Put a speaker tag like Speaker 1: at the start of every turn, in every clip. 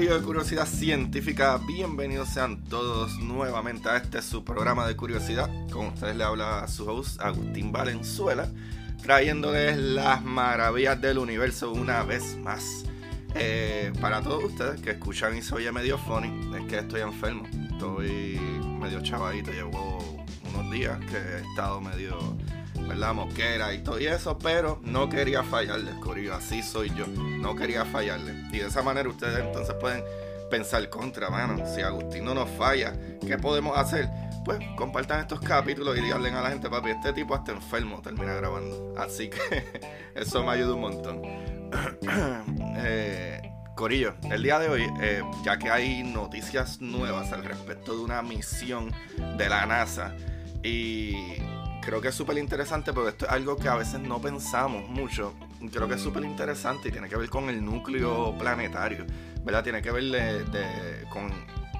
Speaker 1: Corio de Curiosidad Científica. Bienvenidos sean todos nuevamente a este su programa de curiosidad. Con ustedes le habla su host Agustín Valenzuela, trayéndoles las maravillas del universo una vez más. Eh, para todos ustedes que escuchan y se oye medio funny, es que estoy enfermo. Estoy medio chavadito, llevo unos días que he estado medio ¿verdad? Moquera y todo y eso, pero no quería fallarles, Corillo, así soy yo, no quería fallarles. Y de esa manera ustedes entonces pueden pensar contra, mano, si Agustín no nos falla, ¿qué podemos hacer? Pues compartan estos capítulos y díganle a la gente, papi, este tipo hasta enfermo termina grabando. Así que eso me ayuda un montón. eh, Corillo, el día de hoy, eh, ya que hay noticias nuevas al respecto de una misión de la NASA y creo que es súper interesante porque esto es algo que a veces no pensamos mucho. Creo que es súper interesante y tiene que ver con el núcleo planetario, ¿verdad? Tiene que ver con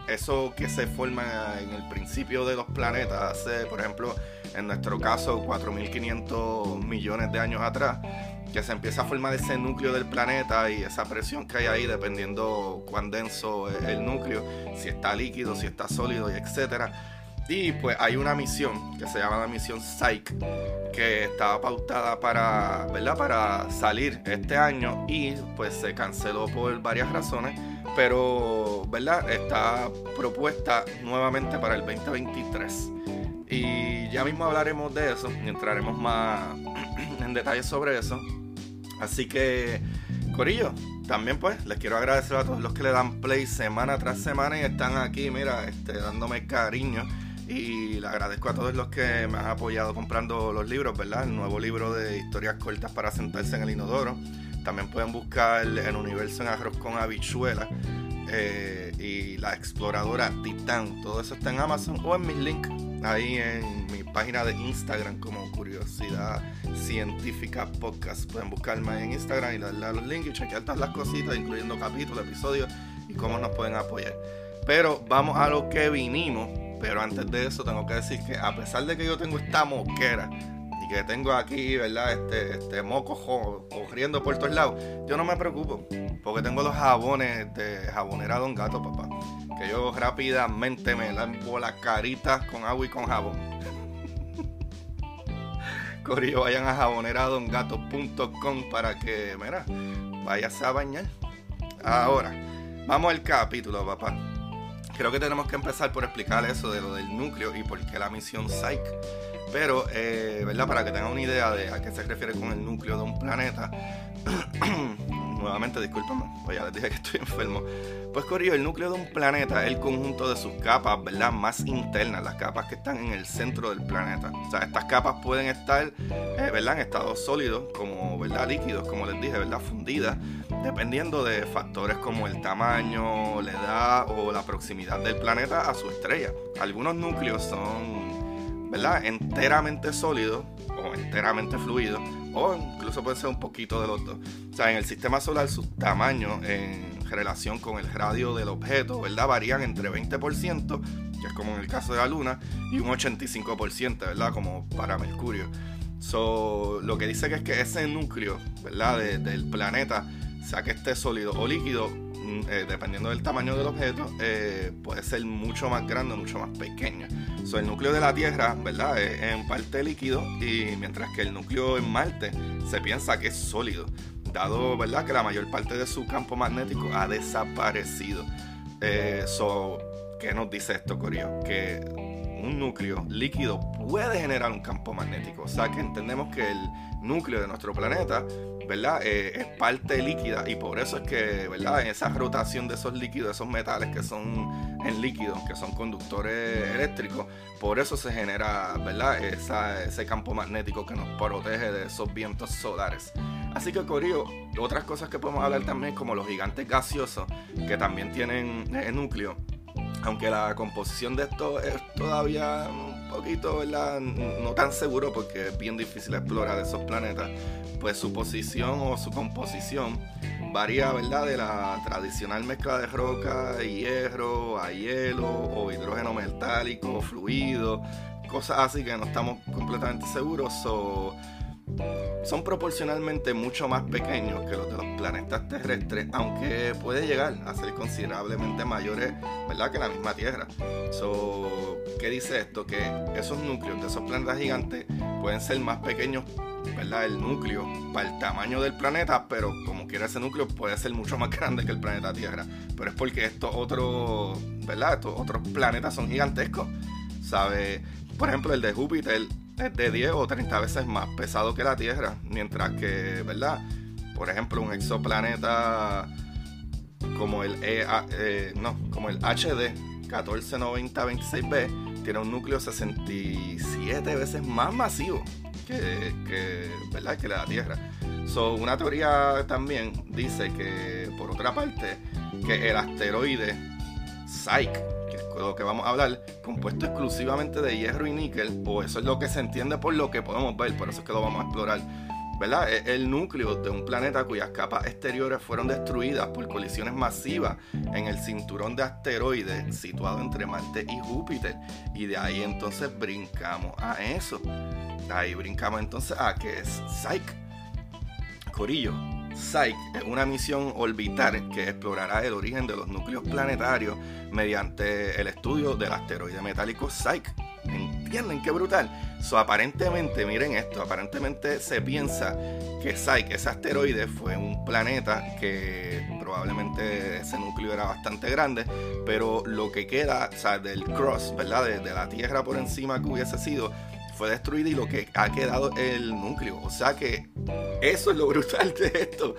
Speaker 1: eso que se forma en el principio de los planetas, hace, por ejemplo, en nuestro caso, 4.500 millones de años atrás, que se empieza a formar ese núcleo del planeta y esa presión que hay ahí, dependiendo cuán denso es el núcleo, si está líquido, si está sólido, y etcétera. Y pues hay una misión que se llama la misión Psyche, que estaba pautada para, ¿verdad? para salir este año y pues se canceló por varias razones, pero ¿verdad? está propuesta nuevamente para el 2023. Y ya mismo hablaremos de eso y entraremos más en detalle sobre eso. Así que, Corillo, también pues les quiero agradecer a todos los que le dan play semana tras semana y están aquí, mira, este, dándome cariño. Y le agradezco a todos los que me han apoyado comprando los libros, ¿verdad? El nuevo libro de historias cortas para sentarse en el inodoro. También pueden buscar El Universo en Arroz con Habichuela eh, y La Exploradora Titán. Todo eso está en Amazon o en mis links ahí en mi página de Instagram como Curiosidad Científica Podcast. Pueden buscarme ahí en Instagram y darle a los links y chequear todas las cositas, incluyendo capítulos, episodios y cómo nos pueden apoyar. Pero vamos a lo que vinimos. Pero antes de eso tengo que decir que a pesar de que yo tengo esta moquera y que tengo aquí, ¿verdad? Este, este moco corriendo por todos lados, yo no me preocupo. Porque tengo los jabones de jabonera Don Gato, papá. Que yo rápidamente me lavo las caritas con agua y con jabón. Corillo, vayan a jaboneradongato.com para que, mira, vayas a bañar. Ahora, vamos al capítulo, papá. Creo que tenemos que empezar por explicar eso de lo del núcleo y por qué la misión Psyche. Pero, eh, ¿verdad? Para que tengan una idea de a qué se refiere con el núcleo de un planeta. Nuevamente, discúlpame, pues ya les dije que estoy enfermo. Pues, Corillo, el núcleo de un planeta es el conjunto de sus capas, ¿verdad? Más internas, las capas que están en el centro del planeta. O sea, estas capas pueden estar, eh, ¿verdad? En estados sólidos, como, ¿verdad? Líquidos, como les dije, ¿verdad? Fundidas, dependiendo de factores como el tamaño, la edad o la proximidad del planeta a su estrella. Algunos núcleos son, ¿verdad? Enteramente sólidos o enteramente fluidos, o incluso puede ser un poquito de los dos. O sea, en el sistema solar sus tamaños en relación con el radio del objeto, ¿verdad? Varían entre 20%, que es como en el caso de la Luna, y un 85%, ¿verdad? Como para Mercurio. So, lo que dice que es que ese núcleo, ¿verdad? de- del planeta, sea que esté sólido o líquido, mm, eh, dependiendo del tamaño del objeto, eh, puede ser mucho más grande o mucho más pequeño. So, el núcleo de la Tierra, ¿verdad? Es en parte líquido y mientras que el núcleo en Marte se piensa que es sólido, dado, ¿verdad? Que la mayor parte de su campo magnético ha desaparecido. Eh, so, ¿Qué nos dice esto, Corio? Que un núcleo líquido puede generar un campo magnético. O sea que entendemos que el núcleo de nuestro planeta, ¿verdad? Eh, es parte líquida y por eso es que, ¿verdad? En esa rotación de esos líquidos, esos metales que son en líquido, que son conductores eléctricos, por eso se genera, ¿verdad? ese campo magnético que nos protege de esos vientos solares. Así que, Corio, otras cosas que podemos hablar también, como los gigantes gaseosos, que también tienen eh, núcleo, aunque la composición de esto es todavía poquito, ¿verdad? No tan seguro porque es bien difícil explorar esos planetas, pues su posición o su composición varía, ¿verdad? De la tradicional mezcla de roca hierro a hielo o hidrógeno metálico, fluido, cosas así que no estamos completamente seguros. o son proporcionalmente mucho más pequeños que los de los planetas terrestres, aunque puede llegar a ser considerablemente mayores, ¿verdad? Que la misma Tierra. So, ¿Qué dice esto? Que esos núcleos de esos planetas gigantes pueden ser más pequeños, ¿verdad? El núcleo para el tamaño del planeta, pero como quiera ese núcleo puede ser mucho más grande que el planeta Tierra. Pero es porque estos otros, ¿verdad? Estos otros planetas son gigantescos. ¿Sabe? Por ejemplo, el de Júpiter es de 10 o 30 veces más pesado que la Tierra, mientras que, ¿verdad? Por ejemplo, un exoplaneta como el e eh, no, como el HD 149026b tiene un núcleo 67 veces más masivo que, que, ¿verdad? que la Tierra. So, una teoría también dice que, por otra parte, que el asteroide Psyche lo que vamos a hablar, compuesto exclusivamente de hierro y níquel, o eso es lo que se entiende por lo que podemos ver, por eso es que lo vamos a explorar. Es el núcleo de un planeta cuyas capas exteriores fueron destruidas por colisiones masivas en el cinturón de asteroides situado entre Marte y Júpiter. Y de ahí entonces brincamos a eso. De ahí brincamos entonces a que es Psyche. Corillo, Psyche es una misión orbital que explorará el origen de los núcleos planetarios mediante el estudio del asteroide metálico Psyche. ¿Entienden qué brutal? So, aparentemente, miren esto, aparentemente se piensa que Psyche, ese asteroide, fue un planeta que probablemente ese núcleo era bastante grande, pero lo que queda, o sea, del cross, ¿verdad? De, la Tierra por encima que hubiese sido, fue destruida y lo que ha quedado es el núcleo. O sea que eso es lo brutal de esto.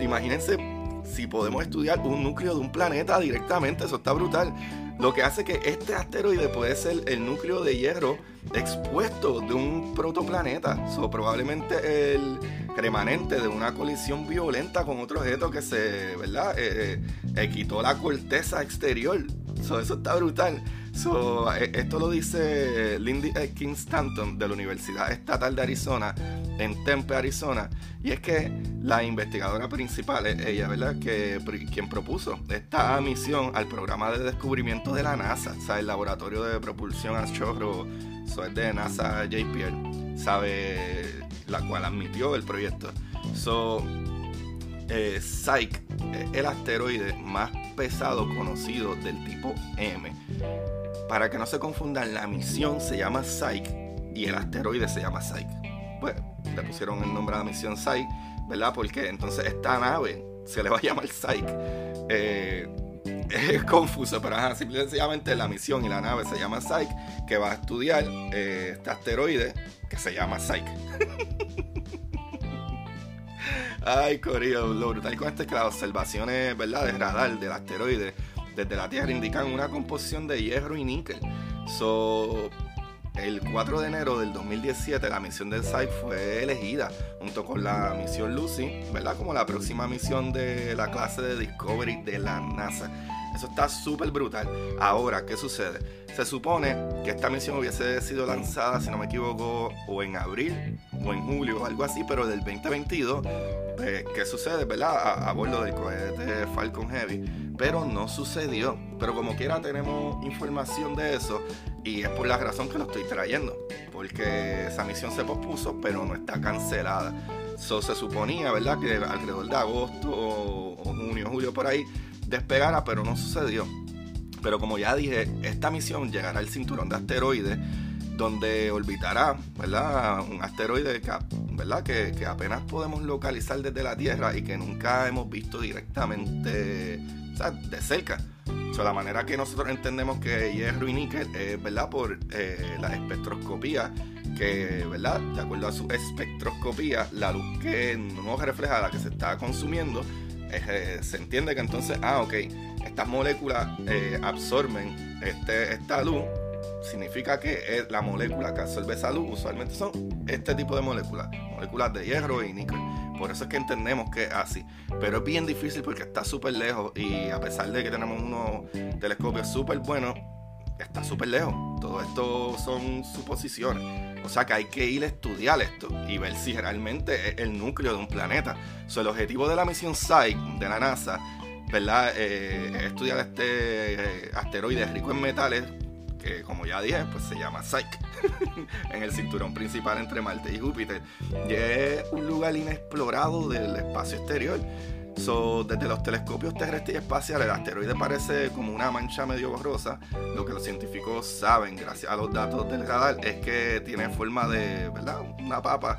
Speaker 1: Imagínense si podemos estudiar un núcleo de un planeta directamente, eso está brutal. Lo que hace que este asteroide puede ser el núcleo de hierro expuesto de un protoplaneta. So, probablemente el remanente de una colisión violenta con otro objeto que se, ¿verdad? Eh, eh, quitó la corteza exterior. So, eso está brutal. So, eh, esto lo dice Lindy King Stanton de la Universidad Estatal de Arizona en Tempe, Arizona. Y es que la investigadora principal es ella, ¿verdad? Que, quien propuso esta misión al programa de descubrimiento de la NASA, o el laboratorio de propulsión a chorro, eso es de NASA JPL, sabe, la cual admitió el proyecto. So, eh, Psyche es el asteroide más pesado conocido del tipo M para que no se confundan, la misión se llama Psyche y el asteroide se llama Psyche. Pues le pusieron el nombre a la misión Psyche, ¿verdad? Porque entonces esta nave se le va a llamar Psyche. Eh, es confuso, pero simplemente la misión y la nave se llama Psyche, que va a estudiar eh, este asteroide que se llama Psyche. Ay, Corillo, lo brutal con esto es que las observaciones, ¿verdad?, de radar del asteroide desde la Tierra indican una composición de hierro y níquel. So, el 4 de enero del 2017 la misión del SAI fue elegida junto con la misión Lucy, ¿verdad? Como la próxima misión de la clase de Discovery de la NASA. Eso está súper brutal. Ahora, ¿qué sucede? Se supone que esta misión hubiese sido lanzada, si no me equivoco, o en abril o en julio o algo así, pero del 2022, pues, ¿qué sucede, verdad? A, bordo del cohete Falcon Heavy. Pero no sucedió. Pero como quiera tenemos información de eso y es por la razón que lo estoy trayendo. Porque esa misión se pospuso, pero no está cancelada. So, se suponía, ¿verdad? Que alrededor de agosto o junio, julio, por ahí, despegara, pero no sucedió. Pero como ya dije, esta misión llegará al cinturón de asteroides, donde orbitará, ¿verdad? Un asteroide que, ¿verdad? Que, apenas podemos localizar desde la Tierra y que nunca hemos visto directamente, o sea, de cerca. So, la manera que nosotros entendemos que hierro y es, ¿verdad? Por eh, la espectroscopía, que, ¿verdad? De acuerdo a su espectroscopía, la luz que no refleja la que se está consumiendo, eh, se entiende que entonces, ah, ok, estas moléculas eh, absorben este, esta luz significa que la molécula que absorbe esa luz usualmente son este tipo de moléculas, moléculas de hierro y níquel. Por eso es que entendemos que es así. Pero es bien difícil porque está súper lejos y a pesar de que tenemos unos telescopios súper buenos, está súper lejos. Todo esto son suposiciones. O sea que hay que ir a estudiar esto y ver si realmente es el núcleo de un planeta. O el objetivo de la misión SAIC de la NASA, ¿verdad? Eh, es estudiar este eh, asteroide rico en metales que como ya dije, pues se llama Psyche, en el cinturón principal entre Marte y Júpiter. Y es un lugar inexplorado del espacio exterior. So, desde los telescopios terrestres y espaciales, el asteroide parece como una mancha medio borrosa. Lo que los científicos saben, gracias a los datos del radar, es que tiene forma de, ¿verdad? Una papa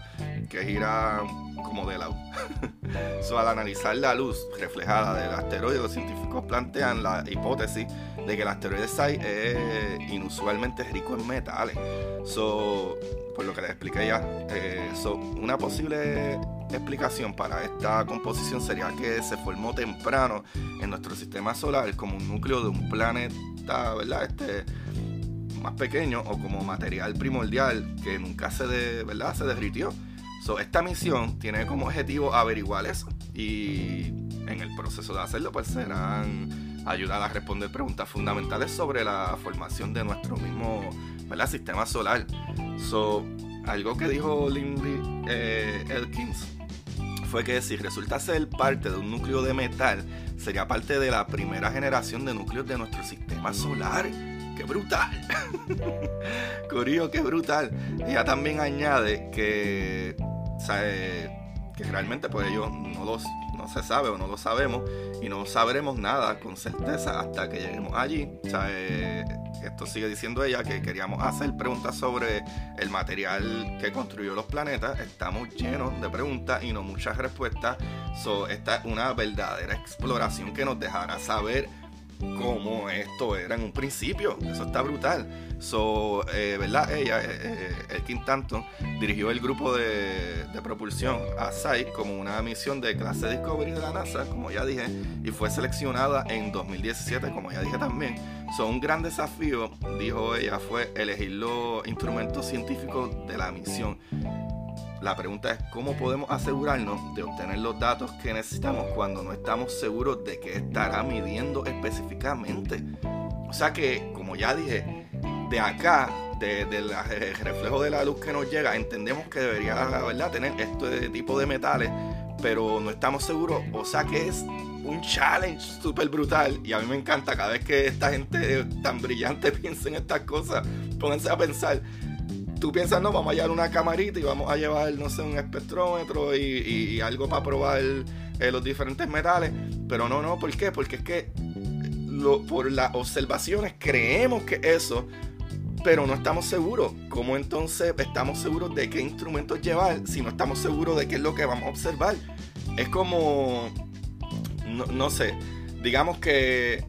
Speaker 1: que gira como de lado. so, al analizar la luz reflejada del asteroide, los científicos plantean la hipótesis de que el asteroide SAI es inusualmente rico en metales. So, por lo que les expliqué ya, eh, una posible explicación para esta composición sería que se formó temprano en nuestro sistema solar como un núcleo de un planeta. Este, más pequeño o como material primordial que nunca se, de, se derritió. So, esta misión tiene como objetivo averiguar eso y en el proceso de hacerlo pues serán ayudar a responder preguntas fundamentales sobre la formación de nuestro mismo ¿verdad? sistema solar. So, algo que dijo Lindy eh, Elkins fue que si resulta ser parte de un núcleo de metal, sería parte de la primera generación de núcleos de nuestro sistema solar. ¡Qué brutal! Curio, qué brutal. Ella también añade que, que realmente pues ellos no los no se sabe o no lo sabemos y no sabremos nada con certeza hasta que lleguemos allí. O esto sigue diciendo ella que queríamos hacer preguntas sobre el material que construyó los planetas. Estamos llenos de preguntas y no muchas respuestas. So, esta es una verdadera exploración que nos dejará saber como esto era en un principio. Eso está brutal. So, eh, ¿verdad? Ella, eh, eh el Tanto, dirigió el grupo de, propulsión a SAI como una misión de clase Discovery de la NASA, como ya dije, y fue seleccionada en 2017, como ya dije también. So, un gran desafío, dijo ella, fue elegir los instrumentos científicos de la misión la pregunta es cómo podemos asegurarnos de obtener los datos que necesitamos cuando no estamos seguros de qué estará midiendo específicamente. O sea que, como ya dije, de acá, del de, reflejo de la luz que nos llega, entendemos que debería ¿verdad? tener este tipo de metales, pero no estamos seguros. O sea que es un challenge súper brutal. Y a mí me encanta cada vez que esta gente tan brillante piensa en estas cosas, pónganse a pensar tú piensas, no, vamos a llevar una camarita y vamos a llevar, no sé, un espectrómetro y, algo para probar eh, los diferentes metales. Pero no, no, ¿por qué? Porque es que lo, por las observaciones creemos que eso, pero no estamos seguros. ¿Cómo entonces estamos seguros de qué instrumentos llevar si no estamos seguros de qué es lo que vamos a observar? Es como, no, no sé, digamos que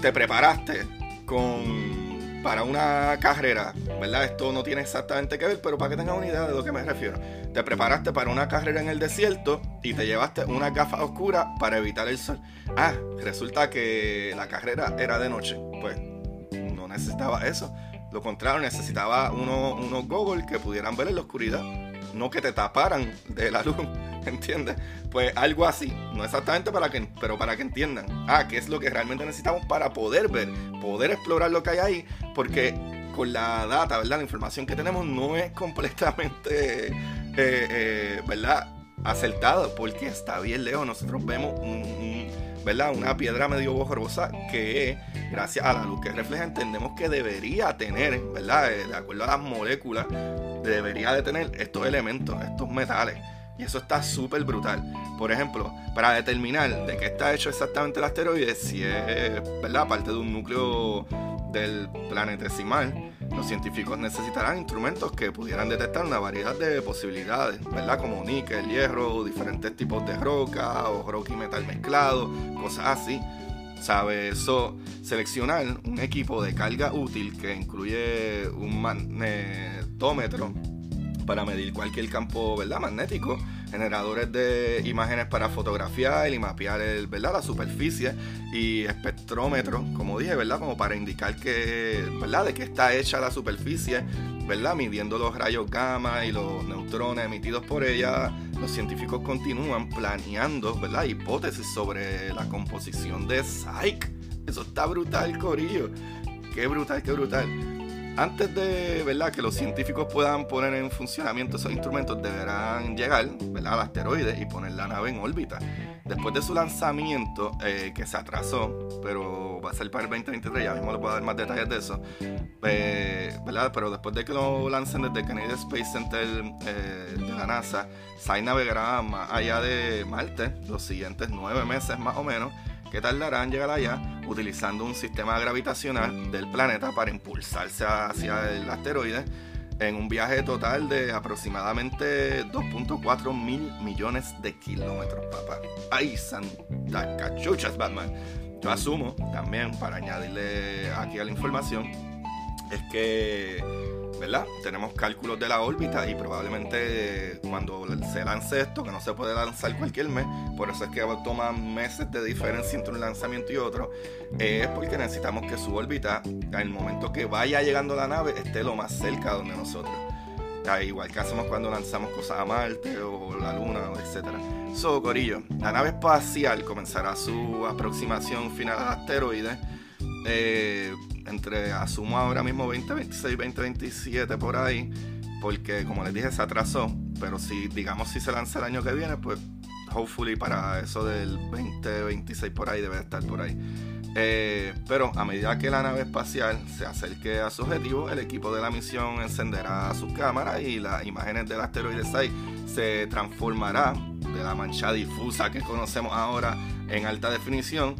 Speaker 1: te preparaste con para una carrera, ¿verdad? Esto no tiene exactamente que ver, pero para que tengas una idea de lo que me refiero. Te preparaste para una carrera en el desierto y te llevaste una gafa oscura para evitar el sol. Ah, resulta que la carrera era de noche. Pues no necesitaba eso. Lo contrario, necesitaba unos, unos goggles que pudieran ver en la oscuridad. No que te taparan de la luz. ¿Entiendes? Pues algo así, no exactamente para que, pero para que entiendan, ah, qué es lo que realmente necesitamos para poder ver, poder explorar lo que hay ahí, porque con la data, ¿verdad? La información que tenemos no es completamente, eh, eh, ¿verdad? Acertada, porque está bien lejos, nosotros vemos ¿verdad? Una piedra medio borrosa que gracias a la luz que refleja entendemos que debería tener, ¿verdad? Eh, de acuerdo a las moléculas, debería de tener estos elementos, estos metales. Y eso está súper brutal. Por ejemplo, para determinar de qué está hecho exactamente el asteroide, si es ¿verdad? parte de un núcleo del planetesimal, los científicos necesitarán instrumentos que pudieran detectar una variedad de posibilidades, ¿verdad? Como níquel, hierro, diferentes tipos de roca o roca y metal mezclado, cosas así. ¿Sabe? Eso, seleccionar un equipo de carga útil que incluye un magnetómetro para medir cualquier campo ¿verdad? magnético, generadores de imágenes para fotografiar y mapear el, ¿verdad? la superficie y espectrómetro, como dije, ¿verdad? como para indicar que, ¿verdad? de qué está hecha la superficie, ¿verdad? midiendo los rayos gamma y los neutrones emitidos por ella. Los científicos continúan planeando ¿verdad? hipótesis sobre la composición de Psyche. Eso está brutal, Corillo. Qué brutal, qué brutal. Antes de ¿verdad? que los científicos puedan poner en funcionamiento esos instrumentos, deberán llegar ¿verdad? al asteroide y poner la nave en órbita. Después de su lanzamiento, eh, que se atrasó, pero va a ser para el 2023, ya mismo les voy a dar más detalles de eso. Eh, ¿verdad? Pero después de que lo lancen desde Kennedy Space Center eh, de la NASA, SAI navegará más allá de Marte los siguientes nueve meses más o menos que tardará en llegar allá utilizando un sistema gravitacional del planeta para impulsarse hacia el asteroide en un viaje total de aproximadamente 2.4 mil millones de kilómetros, papá. ¡Ay, santa cachuchas, Batman! Yo asumo también, para añadirle aquí a la información, es que ¿verdad? Tenemos cálculos de la órbita y probablemente cuando se lance esto, que no se puede lanzar cualquier mes, por eso es que toma meses de diferencia entre un lanzamiento y otro, es porque necesitamos que su órbita, el momento que vaya llegando la nave, esté lo más cerca de donde nosotros. igual que hacemos cuando lanzamos cosas a Marte o la Luna, etcétera. So, Corillo, la nave espacial comenzará su aproximación final al asteroide. Eh, entre, asumo ahora mismo 2026, 2027 por ahí, porque como les dije se atrasó, pero si digamos si se lanza el año que viene, pues hopefully para eso del 2026 por ahí debe estar por ahí. Eh, pero a medida que la nave espacial se acerque a su objetivo, el equipo de la misión encenderá sus cámaras y las imágenes del asteroide 6 se transformará de la mancha difusa que conocemos ahora en alta definición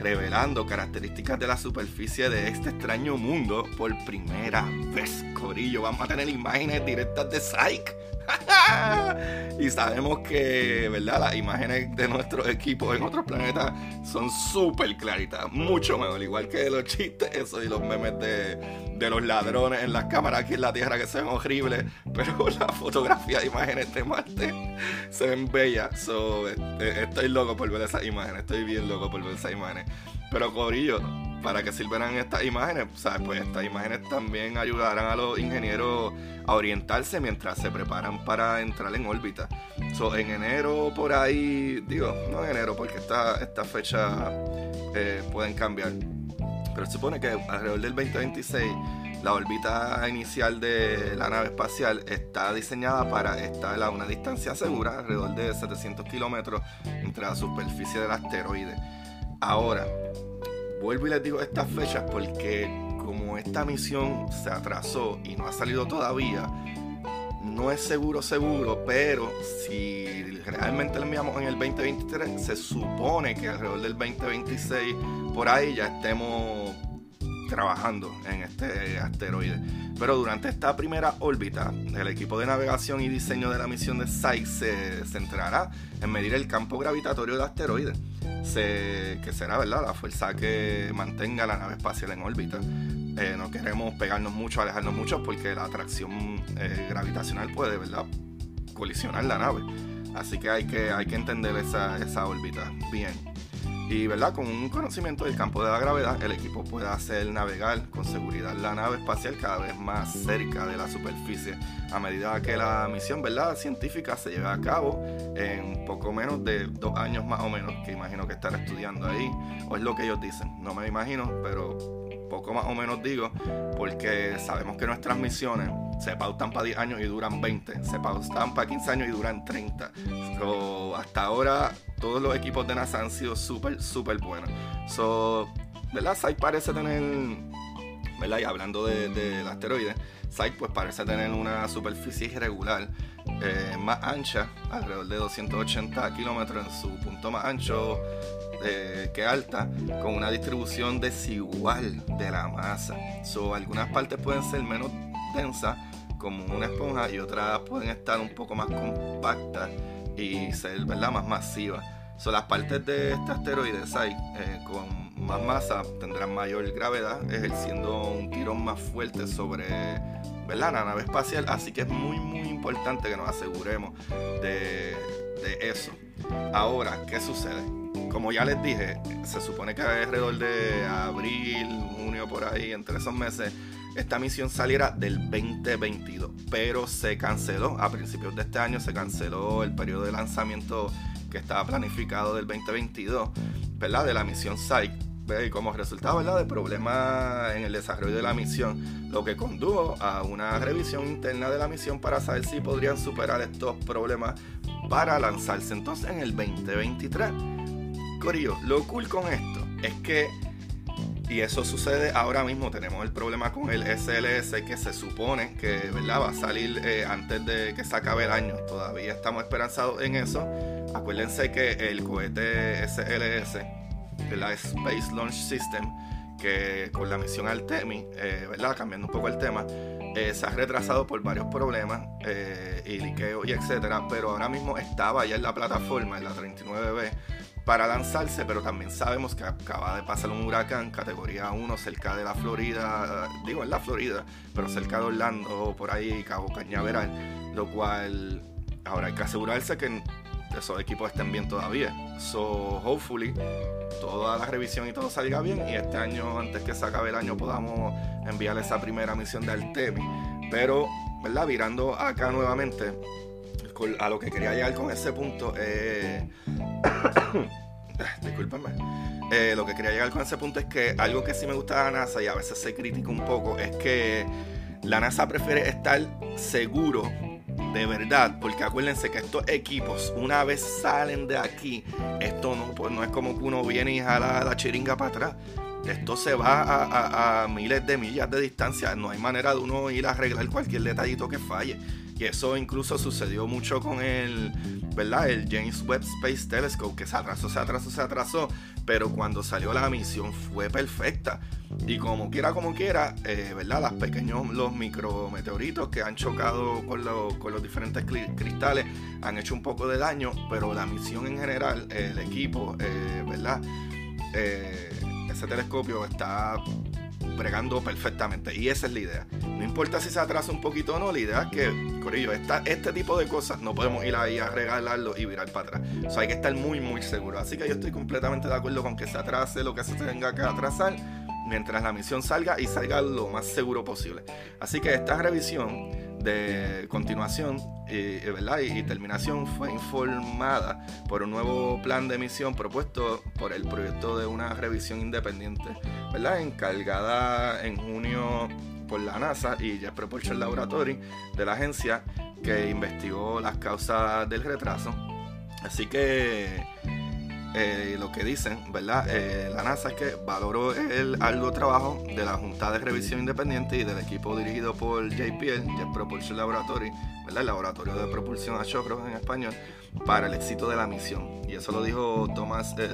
Speaker 1: revelando características de la superficie de este extraño mundo por primera vez. Corillo, vamos a tener imágenes directas de Psyche. y sabemos que, ¿verdad? Las imágenes de nuestros equipos en otros planetas son súper claritas, mucho mejor, igual que los chistes, eso y los memes de, de los ladrones en las cámaras aquí en la Tierra que se ven horribles, pero la fotografía de imágenes de Marte se ven bellas. So, este, estoy loco por ver esas imágenes, estoy bien loco por ver esas imágenes. Pero Corillo, para que sirvan estas imágenes, ¿sabes? Pues estas imágenes también ayudarán a los ingenieros a orientarse mientras se preparan para entrar en órbita. So, en enero por ahí, digo, no en enero porque esta, esta fecha eh, pueden cambiar. Pero se supone que alrededor del 2026 la órbita inicial de la nave espacial está diseñada para estar a una distancia segura, alrededor de 700 kilómetros entre la superficie del asteroide. Ahora, vuelvo y les digo estas fechas porque como esta misión se atrasó y no ha salido todavía, no es seguro seguro, pero si realmente la enviamos en el 2023, se supone que alrededor del 2026 por ahí ya estemos trabajando en este asteroide. Pero durante esta primera órbita, el equipo de navegación y diseño de la misión de SAIC se centrará en medir el campo gravitatorio del asteroide, que será ¿verdad? la fuerza que mantenga la nave espacial en órbita. Eh, no queremos pegarnos mucho, alejarnos mucho, porque la atracción eh, gravitacional puede ¿verdad? colisionar la nave. Así que hay que, hay que entender esa, esa órbita bien. Y ¿verdad? con un conocimiento del campo de la gravedad, el equipo puede hacer navegar con seguridad la nave espacial cada vez más cerca de la superficie a medida que la misión ¿verdad? científica se lleve a cabo en poco menos de dos años más o menos, que imagino que estará estudiando ahí, o es lo que ellos dicen, no me imagino, pero poco más o menos digo, porque sabemos que nuestras misiones se pautan para 10 años y duran 20, se pautan para 15 años y duran 30. hasta ahora todos los equipos de NASA han sido súper, súper buenos. So, ¿verdad? SAI parece tener, ¿verdad? Y hablando del de, asteroide, SAI pues parece tener una superficie irregular eh, más ancha, alrededor de 280 kilómetros en su punto más ancho eh, que alta, con una distribución desigual de la masa. So, algunas partes pueden ser menos densas, como una esponja, y otras pueden estar un poco más compactas y ser ¿verdad? más masivas. Son las partes de este asteroide SAI eh, con más masa tendrán mayor gravedad, ejerciendo un tirón más fuerte sobre la nave espacial. Así que es muy, muy importante que nos aseguremos de, de eso. Ahora, ¿qué sucede? Como ya les dije, se supone que alrededor de abril, junio, por ahí, entre esos meses, esta misión saliera del 2022, pero se canceló a principios de este año, se canceló el periodo de lanzamiento que estaba planificado del 2022, ¿verdad? De la misión SAIC, y como resultado ¿verdad? de problemas en el desarrollo de la misión, lo que condujo a una revisión interna de la misión para saber si podrían superar estos problemas para lanzarse entonces en el 2023. Corillo, lo cool con esto es que y eso sucede ahora mismo. Tenemos el problema con el SLS que se supone que ¿verdad? va a salir eh, antes de que se acabe el año. Todavía estamos esperanzados en eso. Acuérdense que el cohete SLS, el Space Launch System, que con la misión Artemis, eh, ¿verdad? cambiando un poco el tema, eh, se ha retrasado por varios problemas y liqueo y etcétera, pero ahora mismo estaba ya en la plataforma, en la 39B para lanzarse, pero también sabemos que acaba de pasar un huracán categoría 1 cerca de la Florida, digo en la Florida, pero cerca de Orlando, por ahí, Cabo Cañaveral, lo cual ahora hay que asegurarse que esos equipos estén bien todavía. So, hopefully, toda la revisión y todo salga bien y este año, antes que se acabe el año, podamos enviar esa primera misión de Artemis. Pero, ¿verdad? Virando acá nuevamente, a lo que quería llegar con ese punto, eh, discúlpenme. Eh, lo que quería llegar con ese punto es que algo que sí me gusta de la NASA y a veces se critica un poco es que la NASA prefiere estar seguro de verdad, porque acuérdense que estos equipos, una vez salen de aquí, esto no, pues no es como que uno viene y jala la chiringa para atrás. Esto se va a, a miles de millas de distancia. No hay manera de uno ir a arreglar cualquier detallito que falle. Y eso incluso sucedió mucho con el, ¿verdad? El James Webb Space Telescope, que se atrasó, se atrasó, se atrasó, pero cuando salió la misión fue perfecta. Y como quiera, como quiera, eh, ¿verdad? Los pequeños, los micrometeoritos que han chocado con, con los diferentes cristales han hecho un poco de daño, pero la misión en general, el equipo, eh, ¿verdad? Eh, ese telescopio está bregando perfectamente. Y esa es la idea. No importa si se atrasa un poquito o no, la idea es que, Corillo, esta, este tipo de cosas no podemos ir ahí a regalarlo y virar para atrás. O sea, hay que estar muy, muy seguro. Así que yo estoy completamente de acuerdo con que se atrase lo que se tenga que atrasar mientras la misión salga y salga lo más seguro posible. Así que esta revisión de continuación y, ¿verdad? y, terminación fue informada por un nuevo plan de misión propuesto por el proyecto de una revisión independiente, ¿verdad? encargada en junio por la NASA y Jet Propulsion Laboratory de la agencia que investigó las causas del retraso. Así que eh, lo que dicen, ¿verdad? Eh, la NASA es que valoró el algo trabajo de la Junta de Revisión Independiente y del equipo dirigido por JPL, Jet Propulsion Laboratory, ¿verdad? El Laboratorio de Propulsión a Chocros en español, para el éxito de la misión. Y eso lo dijo Thomas eh,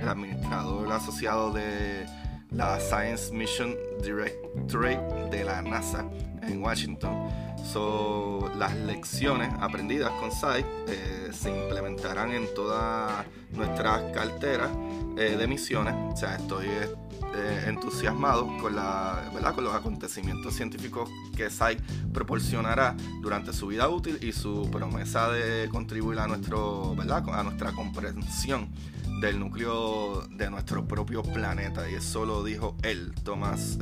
Speaker 1: el administrador asociado de la Science Mission Directorate de la NASA en Washington. So, las lecciones aprendidas con SAI eh, se implementarán en todas nuestras carteras eh, de misiones. O sea, estoy eh, entusiasmado con, la, ¿verdad? con los acontecimientos científicos que SAI proporcionará durante su vida útil y su promesa de contribuir a, nuestro, ¿verdad? a nuestra comprensión del núcleo de nuestro propio planeta. Y eso lo dijo él, Thomas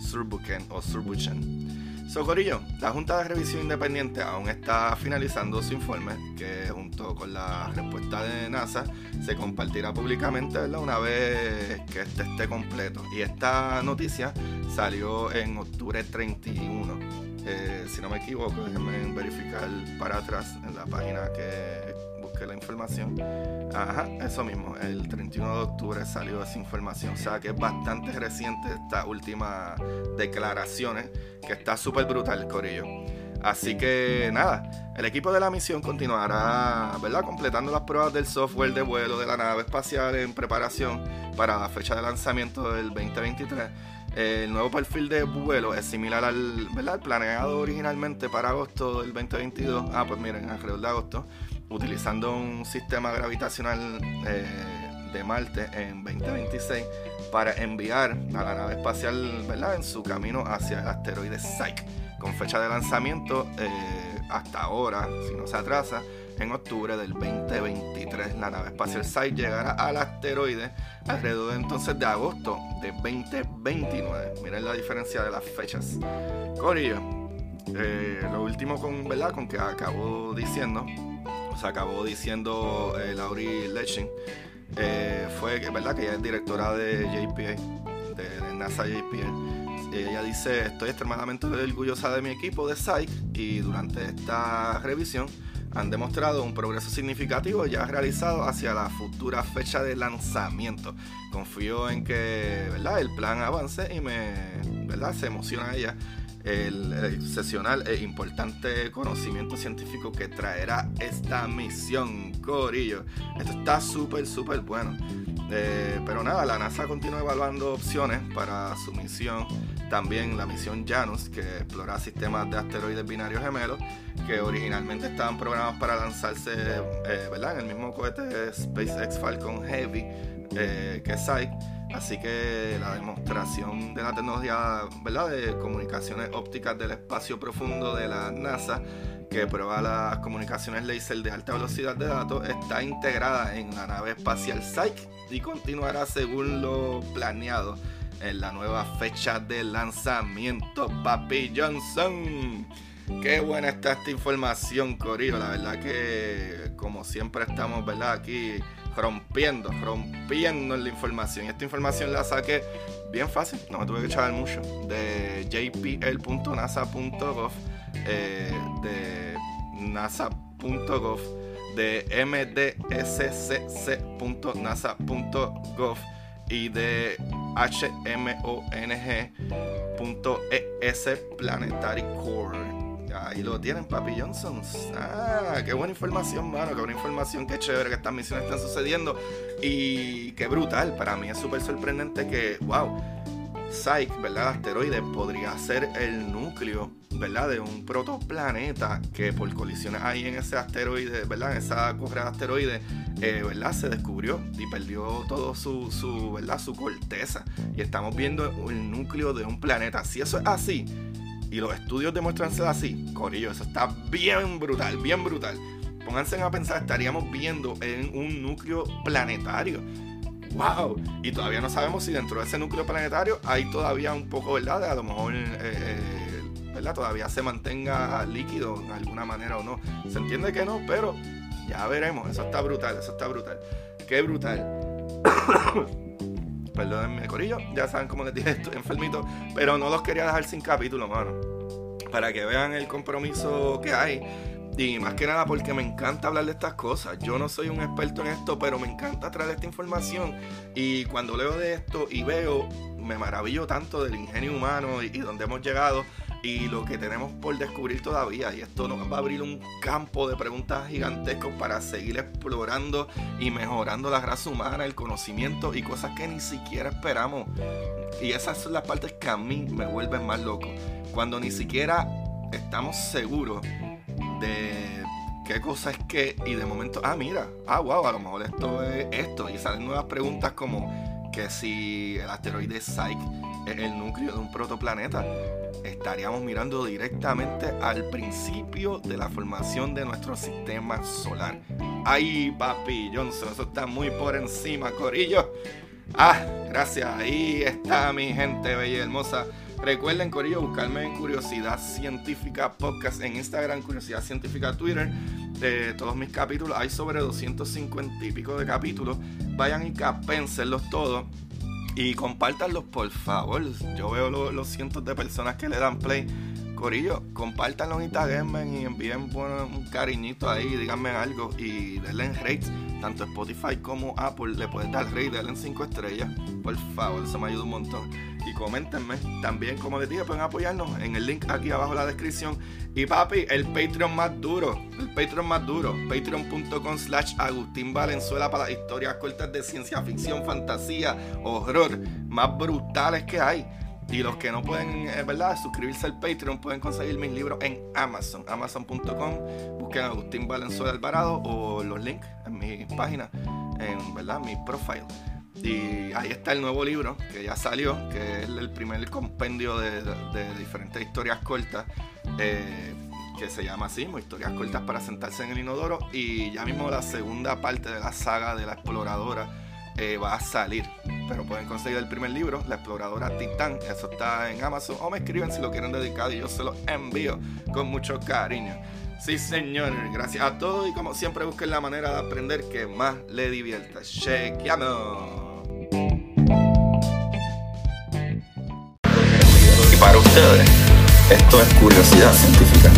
Speaker 1: Surbuchen o Surbuchen. Socorillo, la Junta de Revisión Independiente aún está finalizando su informe, que junto con la respuesta de NASA se compartirá públicamente una vez que este esté completo. Y esta noticia salió en octubre 31. Eh, si no me equivoco, déjenme verificar para atrás en la página que busqué la información. Ajá, eso mismo, el 31 de octubre salió esa información. O sea que es bastante reciente estas últimas declaraciones, que está súper brutal, Corillo. Así que nada, el equipo de la misión continuará, ¿verdad? Completando las pruebas del software de vuelo de la nave espacial en preparación para la fecha de lanzamiento del 2023. El nuevo perfil de vuelo es similar al, ¿verdad? planeado originalmente para agosto del 2022. Ah, pues miren, alrededor de agosto utilizando un sistema gravitacional eh, de Marte en 2026 para enviar a la nave espacial ¿verdad? en su camino hacia el asteroide Psyche, con fecha de lanzamiento eh, hasta ahora, si no se atrasa, en octubre del 2023. La nave espacial Psyche llegará al asteroide alrededor entonces de agosto de 2029. Miren la diferencia de las fechas. Corillo, eh, lo último con, ¿verdad? con que acabó diciendo, o sea, acabó diciendo eh, Laurie Leching, eh, fue ¿verdad? que ella es directora de JPA, de, NASA JPA. Ella dice, estoy extremadamente orgullosa de mi equipo de Psych y durante esta revisión han demostrado un progreso significativo ya realizado hacia la futura fecha de lanzamiento. Confío en que ¿verdad? el plan avance y me ¿verdad? se emociona ella el, excepcional e importante conocimiento científico que traerá esta misión, Corillo. Esto está súper, súper bueno. Eh, pero nada, la NASA continúa evaluando opciones para su misión. También la misión Janus, que explora sistemas de asteroides binarios gemelos, que originalmente estaban programados para lanzarse eh, ¿verdad? en el mismo cohete SpaceX Falcon Heavy eh, que SAI. Así que la demostración de la tecnología ¿verdad? de comunicaciones ópticas del espacio profundo de la NASA que prueba las comunicaciones laser de alta velocidad de datos, está integrada en la nave espacial Psyche y continuará según lo planeado en la nueva fecha de lanzamiento. Papi Johnson. Qué buena está esta información, Corillo. La verdad que, como siempre, estamos, ¿verdad? Aquí rompiendo, rompiendo en la información. Esta información la saqué bien fácil, no me tuve que echar mucho, de jpl.nasa.gov eh, de nasa.gov, de mdscc.nasa.gov y de hmong.es Planetary Core. Ahí lo tienen, Papi Johnson. Ah, qué buena información, mano. Qué buena información, qué chévere que estas misiones están sucediendo. Y qué brutal. Para mí es súper sorprendente que, wow, Psyche, ¿verdad? Asteroide podría ser el núcleo, ¿verdad? De un protoplaneta que por colisiones ahí en ese asteroide, ¿verdad? En esa correa de asteroides, eh, ¿verdad? Se descubrió y perdió todo su, su, ¿verdad? Su corteza. Y estamos viendo el núcleo de un planeta. Si eso es así, y los estudios demuestran ser así, Corillo, eso está bien brutal, bien brutal. Pónganse a pensar, estaríamos viendo en un núcleo planetario wow. Y todavía no sabemos si dentro de ese núcleo planetario hay todavía un poco, ¿verdad? De a lo mejor, eh, eh, ¿verdad? Todavía se mantenga líquido de alguna manera o no. Se entiende que no, pero ya veremos. Eso está brutal, eso está brutal. Qué brutal. Perdónenme, Corillo. Ya saben cómo les dije, estoy enfermito. Pero no los quería dejar sin capítulo, mano. Para que vean el compromiso que hay y más que nada porque me encanta hablar de estas cosas. Yo no soy un experto en esto, pero me encanta traer esta información. Y cuando leo de esto y veo, me maravillo tanto del ingenio humano y, donde hemos llegado y lo que tenemos por descubrir todavía. Y esto nos va a abrir un campo de preguntas gigantescos para seguir explorando y mejorando la raza humana, el conocimiento y cosas que ni siquiera esperamos. Y esas son las partes que a mí me vuelven más loco. Cuando ni siquiera estamos seguros de qué cosa es que, y de momento, ah, mira, ah, wow, a lo mejor esto es esto, y salen nuevas preguntas como que si el asteroide Psyche es el núcleo de un protoplaneta, estaríamos mirando directamente al principio de la formación de nuestro sistema solar. Ay, papi Johnson, eso está muy por encima, Corillo. Ah, gracias, ahí está mi gente bella y hermosa. Recuerden, Corillo, buscarme en Curiosidad Científica Podcast en Instagram, Curiosidad Científica Twitter. De todos mis capítulos, hay sobre 250 y pico de capítulos. Vayan y capénselos todos y compártanlos, por favor. Yo veo los cientos de personas que le dan play. Corillo, compártanlo y taguenme y envíen un cariñito ahí, díganme algo y denle en rates tanto Spotify como Apple le puedes dar rey, denle en 5 estrellas. Por favor, eso me ayuda un montón. Y coméntenme. También, como les dije, pueden apoyarnos en el link aquí abajo en la descripción. Y papi, el Patreon más duro. El Patreon más duro. Patreon.com slash Agustín Valenzuela para las historias cortas de ciencia ficción, fantasía, horror. Más brutales que hay. Y los que no pueden, eh, ¿verdad? Suscribirse al Patreon pueden conseguir mis libros en Amazon, amazon.com. Busquen Agustín Valenzuela Alvarado o los links en mi página. en ¿verdad? mi profile. Y ahí está el nuevo libro que ya salió, que es el primer compendio de, diferentes historias cortas, eh, que se llama así, historias cortas para sentarse en el inodoro. Y ya mismo la segunda parte de la saga de la exploradora eh, va a salir. Pero pueden conseguir el primer libro, La Exploradora Titán. Eso está en Amazon. O me escriben si lo quieren dedicar y yo se lo envío con mucho cariño. Sí, señor. Gracias a todos y como siempre busquen la manera de aprender que más le divierta. Chequeamos.
Speaker 2: Ustedes, esto es curiosidad científica.